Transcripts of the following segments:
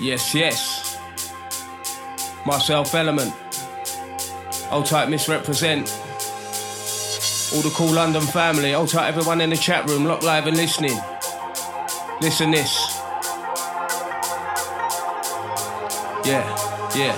Yes, yes. Myself Element. Old type misrepresent. All the Kool London family. Old type everyone in the chat room. Lock live and listening. Listen this. Yeah, yeah.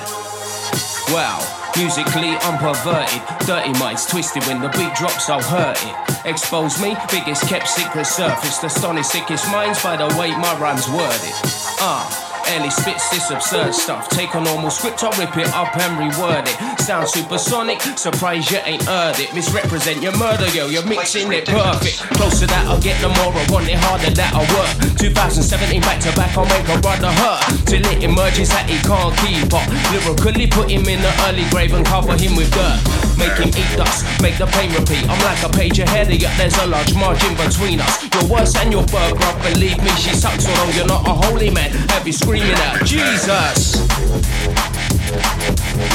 Wow. Musically I'm perverted. dirty minds twisted when the beat drops, I'll hurt it. Expose me, biggest kept secret surface, astonish sickest minds by the way my rhymes worded. Ah. Uh. Ellie spits this absurd stuff. Take a normal script, I'll rip it up and reword it. Sound supersonic, surprise you ain't heard it. Misrepresent your murder, yo, you're mixing it perfect. Closer that, I'll get the more I want it harder that I work. 2017 back to back, I'll make a brother hurt. Till it emerges that he can't keep up. Lyrically put him in the early grave and cover him with dirt. Make him eat dust, make the pain repeat. I'm like a page ahead of you, there's a large margin between us. You're worse than your burger, believe me, she sucks long, you're not a holy man. Have you screaming out, Jesus?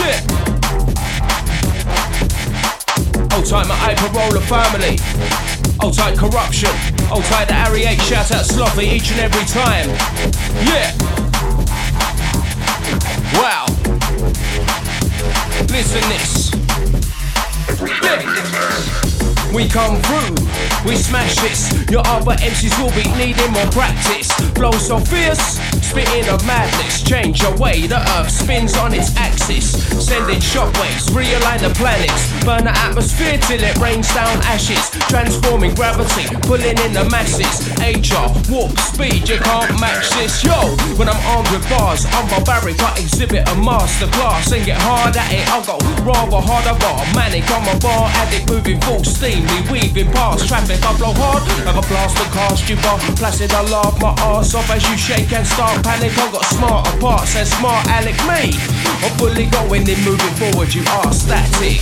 Yeah. Old time Hyper Roller family. Old tight corruption. Old tight the Ari 8 shout out Sloppy each and every time. Yeah. Wow. Listen this. Yeah. We come through, we smash this. Your other MCs will be needing more practice. Flow so fierce, spitting of madness. Change your way, the earth spins on its axis. Sending shockwaves, realign the planets. Burn the atmosphere till it rains down ashes. Transforming gravity, pulling in the masses. HR, warp speed, you can't match this. Yo, when I'm armed with bars, I'm barbaric. I exhibit a master class and get hard at it. I'll go rather harder, bar manic. I'm a bar addict moving full steam. We weaving past traffic. I blow hard, like a blast to cast you bar. Placid, I laugh my ass off as you shake and start panic. I got smarter parts and smart Alec me. I'm fully going and moving forward. You are static.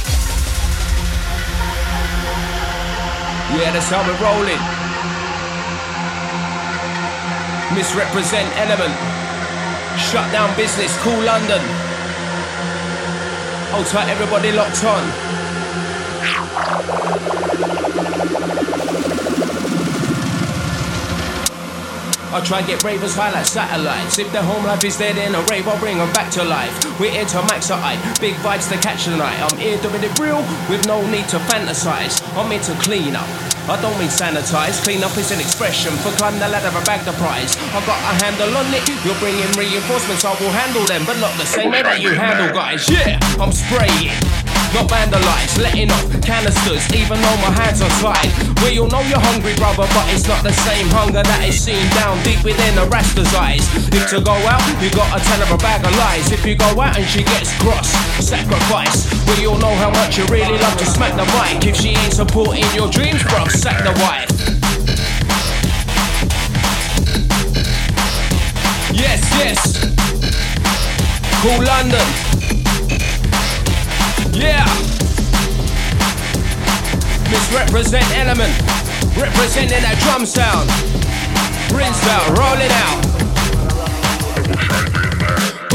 Yeah, that's how we're rolling. Misrepresent element. Shut down business, Kool London. Hold tight, everybody locked on. I try get ravers high like satellites. If their home life is dead in a rave, I'll bring them back to life. We're here to max eye, big vibes to catch the night. I'm here doing it real with no need to fantasize. I'm here to clean up. I don't mean sanitize, clean up is an expression for climb the ladder and bag the prize. I've got a handle on it, you're bringing reinforcements, I will handle them, but not the same way that you handle guys. Yeah, I'm spraying not vandalize, letting off canisters, even though my hands are tied. We all know you're hungry, brother, but it's not the same hunger that is seen down deep within a raster's eyes. If to go out, you gotta tell her a bag of lies. If you go out and she gets cross, sacrifice. We all know how much you really love to smack the mic. If she ain't supporting your dreams, bro, sack the wife. Yes, yes. Kool London. Misrepresent element. Representing that drum sound. Rinse out, rolling out.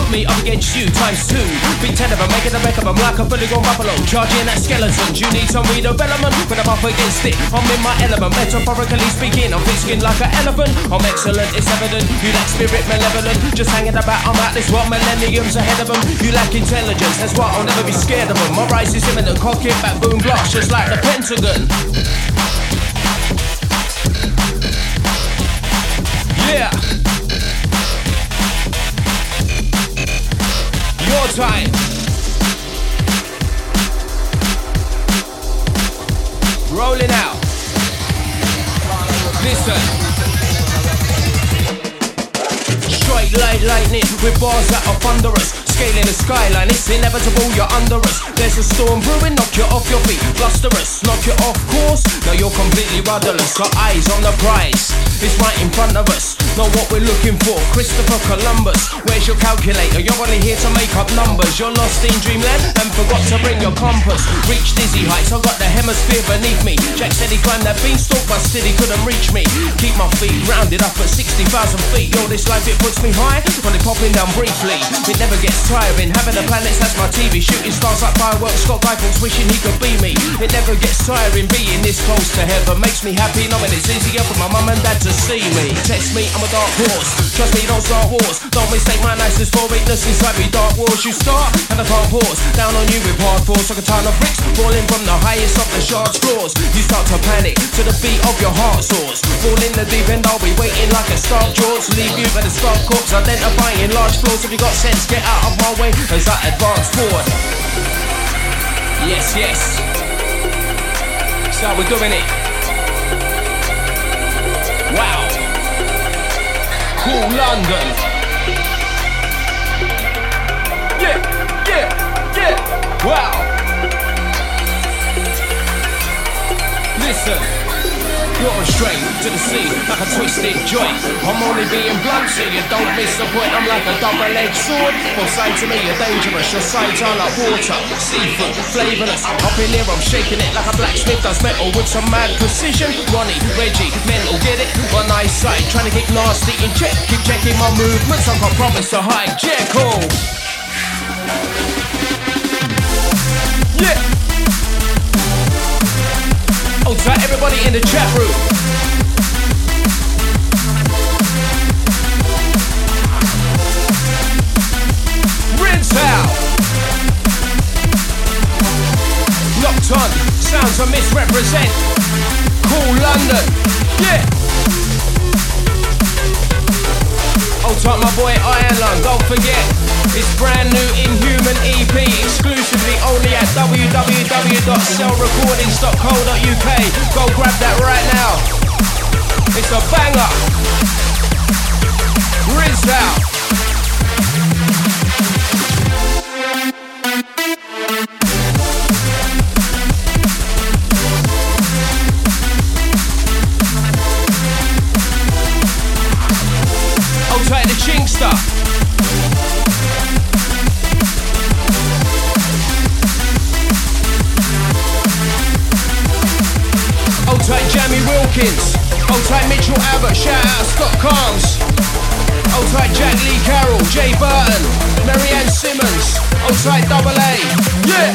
Put me up against you times two. Big ten of them, making the wreck of them like a fully grown buffalo. Charging that skeleton. You need some redevelopment. When I'm up against it, I'm in my element. Metaphorically speaking, I'm skinned like an elephant. I'm excellent, it's evident. You lack spirit, malevolent. Just hanging about, I'm at this what millenniums ahead of them. You lack intelligence, that's why I'll never be scared of them. My rise is imminent, cock it back, boom, blast, just like the Pentagon. Yeah. Your time. Rolling out. Listen. Strike light lightning with bars that are thunderous. Scaling the skyline, it's inevitable you're under us. There's a storm brewing, knock you off your feet. Blusterous, knock you off course. Now you're completely rudderless. Got eyes on the prize. It's right in front of us. Know what we're looking for. Christopher Columbus. Where's your calculator? You're only here to make up numbers. You're lost in dreamland and forgot to bring your compass. Reach dizzy heights. I've got the hemisphere beneath me. Jack said he climbed that beanstalk, but still he couldn't reach me. Keep my feet grounded up at 60,000 feet. Yo, this life it puts me high, but it popping down briefly. It never gets tiring. Having the planets, that's my TV. Shooting stars like fireworks. Scott Rifles wishing he could be me. It never gets tiring being this close to heaven. Makes me happy knowing it's easier for my mum and dad to see me. test me, I'm a dark horse. Trust me, don't start wars. Don't mistake my niceness for weakness inside me. Dark wars you start, and I can't pause. Down on you with hard force, like a ton of bricks falling from the highest of the shards floors. You start to panic to the beat of your heart soars. Fall in the deep end, I'll be waiting like a starved jaws. Leave you with a starved corpse, identifying large flaws. If you got sense, get out of my way as I advance forward. Yes, yes. So we're doing it. Wow. Kool London. Yeah, yeah, yeah. Wow. Listen. You're straight to the sea like a twisted joint. I'm only being blunt so you don't miss the point. I'm like a double-edged sword. Well, side to me, you're dangerous. Your sides are like water, seafood, flavorless. Up in here, I'm shaking it like a blacksmith does metal with some mad precision. Ronnie, Reggie, mental, get it? One eyesight, trying to get nasty in check. Keep checking my movements. I've got promise to hide. Jekyll. Yeah. Everybody in the chat room. Rinse out. Locked on, sounds I misrepresent. Kool London, yeah. Hold tight, my boy Iron don't forget. It's brand new Inhuman EP, exclusively only at www.cellrecordings.co.uk. Go grab that right now. It's a banger. Rinse out. Tight Jamie Wilkins. Hold tight Mitchell Abbott. Shout out Scott Carnes. Hold tight Jack Lee Carroll. Jay Burton. Marianne Simmons. Hold tight Double A. Yeah.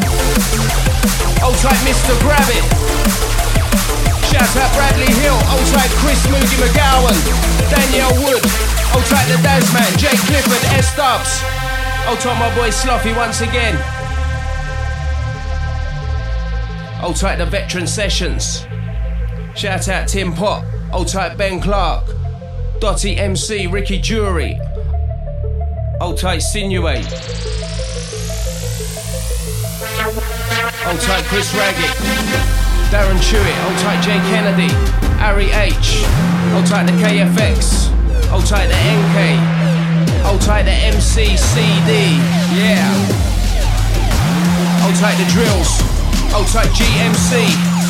Hold tight Mr. Gravitt. Shout out Bradley Hill. Hold tight Chris Moogie McGowan. Danielle Wood. Hold tight the Dazman. Jay Clifford. S Dubs. Hold tight my boy Sloppy once again. Hold tight the Veteran Sessions. Shout out Tim Pot, Old Type Ben Clark, Dotty MC, Ricky Jury, Old Type Sinuate, Old Type Chris Raggett, Darren Chewett, Old Type J Kennedy, Ari H, Old Type the KFX, Old Type the NK, Old Type the MCCD, yeah. Old Type the Drills, Old Type GMC.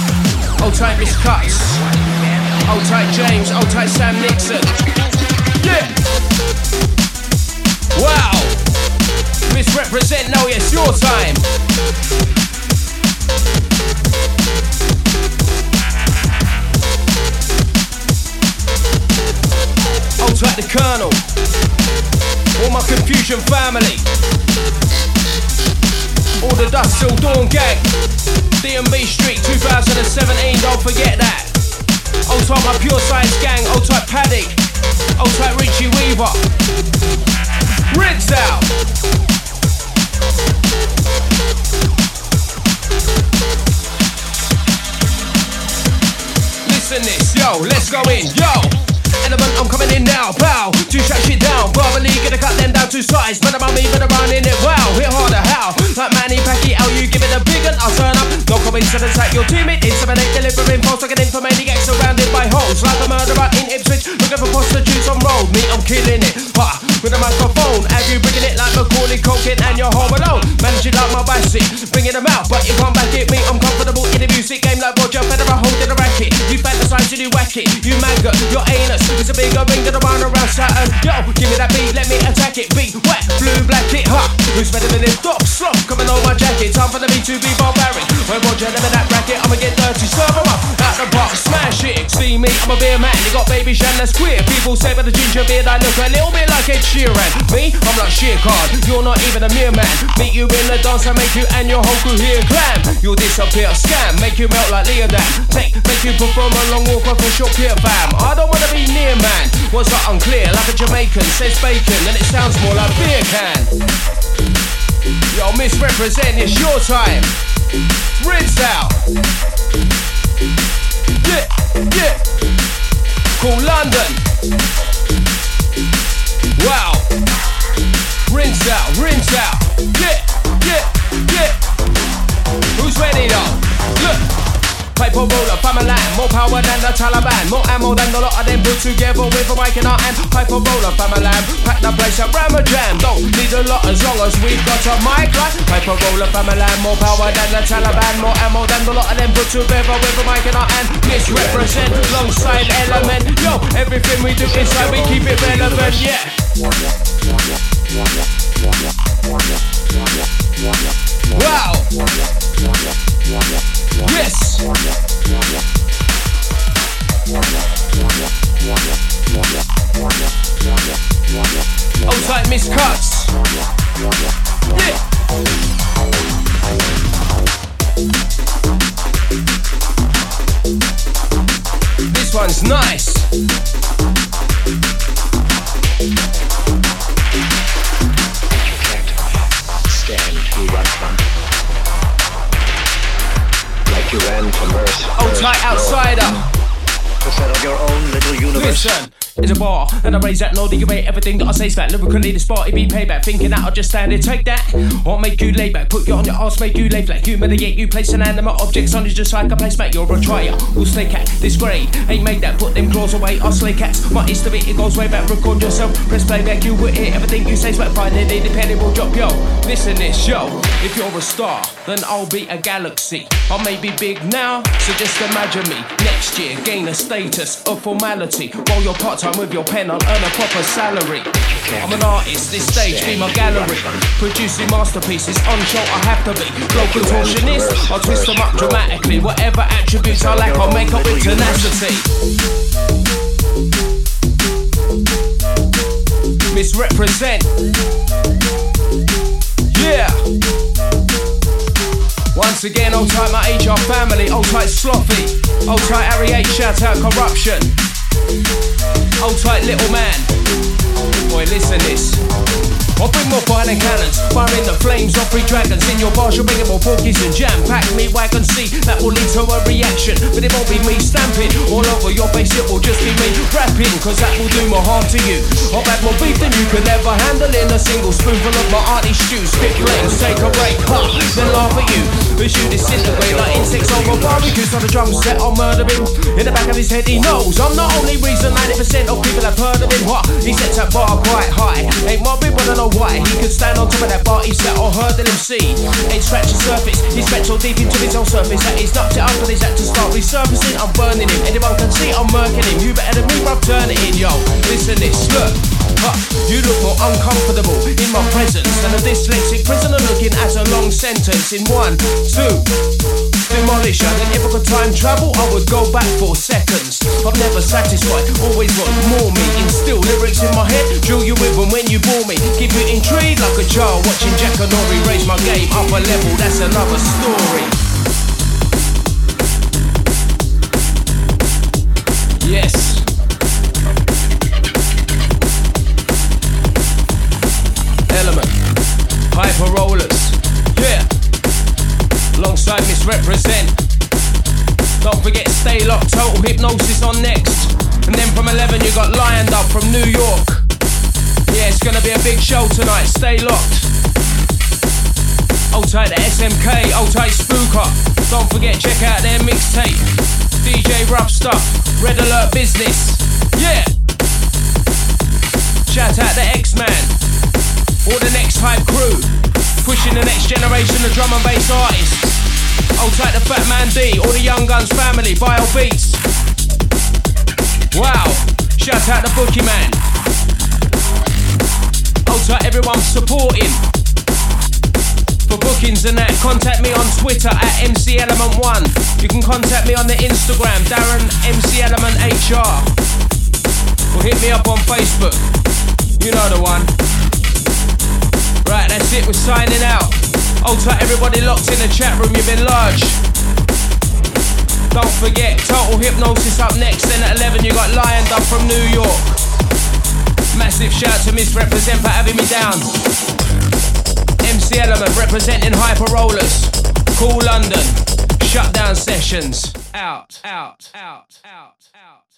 Old tight Miss Cuts. Old tight James. Old tight Sam Nixon. Yeah. Wow. Misrepresent. No, yes, your time. Old tight the Colonel. All my confusion family. All the dust till dawn gang. DMB Street 2017, don't forget that. Old type my pure science gang, old type Paddock, old type Richie Weaver. Rinse out. Listen this, yo, let's go in, yo. Element, I'm coming in now, pow. Two shut shit down, verbally gonna cut them down to size. Man about me, but around in it, wow. Hit harder, how? Like Coincidence that you're timid. Inseminate, delivering false like an infomaniac surrounded by hoes. Like a murderer in Ipswich, looking for prostitutes on road. Me, I'm killing it, ha. With a microphone, have you bringing it like Macaulay Culkin and you're home alone. Manage it like my bassy, bringing them out, but you can't back it. Me, I'm comfortable in the music game like Roger Federer holding a racket. You fantasize, you whack it. You maggot, your anus it's a bigger ring than around around Saturn. Yo, give me that beat, let me attack it. Beat wet, blue, black it, ha. Who's better than this? Stop, slop, coming on my jacket. Time for the beat to be barbaric. When Roger never that bracket, I'ma get dirty, serve em up. Out the box, smash it. See me, I'm a beer man. You got baby Shan, that's queer. People say by the ginger beard, I look a little bit like Ed Sheeran. Me, I'm like sheer card. You're not even a mere man. Meet you in the dance, I make you and your whole crew here glam. You'll disappear, scam, make you melt like Leodam. Take, make you perform a long walk off a short pier, fam. I don't wanna be near man. words are unclear, like a Jamaican says bacon, and it sounds more like beer can. Yo, misrepresent, it's your time. Rinse out. Yeah, yeah. Kool London. Wow. Rinse out, rinse out. Yeah, yeah, yeah. Who's ready though? Look. Hyper Roller, family more power than the Taliban, more ammo than a lot of them put together with a mic in our hand. Hyper Roller, family pack the place up, ram a jam. Don't need a lot as long as we've got a mic right. Hyper Roller, family more power than the Taliban, more ammo than a lot of them put together with a mic in our hand. Misrepresent, alongside element. Yo, everything we do inside, we keep it relevant, yeah. Wow. Yes. Miss Cuts. Yeah. This one's nice. Tight outsider. To settle your own little universe. Listen. It's a bar, and I raise that no you rate everything that I say's back. Lyrically, this party be payback. Thinking that I'll just stand there, take that. Or make you lay back, put you on your ass, make you lay flat. Humiliate you, place an animate objects on you just like a placemat. You're a trier, who'll stay cat. This grade ain't made that, put them claws away. I'll slay cats. My history, it goes way back. Record yourself, press playback, you will hear everything you say's back. Finally, the penny will drop, yo. Listen this, yo. If you're a star, then I'll be a galaxy. I may be big now, so just imagine me next year. Gain a status of formality while you're part time with your pen. I'll earn a proper salary. I'm an artist, this stage be my gallery. Producing masterpieces on show, I have to be. Flow contortionist, I'll twist them up dramatically. Whatever attributes I lack, I'll make up with tenacity. Misrepresent. Yeah. Once again, old tight my HR family, old tight Sloppy, old tight Harry H, shout out corruption. Hold tight, little man. Boy, listen this. I'll bring more violent cannons, firing the flames of three dragons. In your bars, you're bringing more porkies and jam. Pack me wagon C, that will lead to a reaction. But it won't be me stamping all over your face, it will just be me rapping. Cause that will do more harm to you. I've had more beef than you could ever handle in a single spoonful of my auntie stew. Spit flames, take a break, huh? Then laugh at you. As you disintegrate like insects over barbecues on the drum set, I'll murder him. In the back of his head, he knows I'm the only reason 90% of people have heard of him. What? He sets that bar quite high. Ain't mobbing, but I know why. He could stand on top of that bar he set or hurdle him see. Ain't scratch the surface. He's so deep into his own surface that he's knocked it up and he's had to start resurfacing. I'm burning him. Anyone can see I'm murking him. You better than me, bruv, turn it in, yo. Listen this, look. Huh, you look more uncomfortable in my presence than a dyslexic prisoner looking at a long sentence in one, two. Demolish, and if I could time travel, I would go back for seconds. I'm never satisfied, always want more me. Instill lyrics in my head, drill you with them when you bore me. Keep you intrigued like a child watching Jackanory raise my game up a level. That's another story. Yes. Misrepresent. Don't forget, stay locked. Total hypnosis on next. And then from 11, you got Lion Dub from New York. Yeah, it's gonna be a big show tonight. Stay locked. Hold tight to SMK, hold tight Spooker. Don't forget, check out their mixtape. DJ Rough Stuff, Red Alert Business. Yeah. Shout out to X-Man. Or the next hype crew. Pushing the next generation of drum and bass artists. Tight to Fat Man D, all the Young Guns family, Bio Beats. Wow. Shout out to Bookie Man. Hold tight everyone supporting. For bookings and that, contact me on Twitter at MC Element One. You can contact me on the Instagram, Darren MC Element HR. Or hit me up on Facebook. You know the one. Right, that's it, we're signing out. Oh, Alter, everybody locked in the chat room, you've been large. Don't forget, Total Hypnosis up next, then at 11 you got Lion Dub from New York. Massive shout to Misrepresent for having me down. MC Element representing Hyper Rollerz. Kool London. Shutdown sessions. Out, out, out, out, out.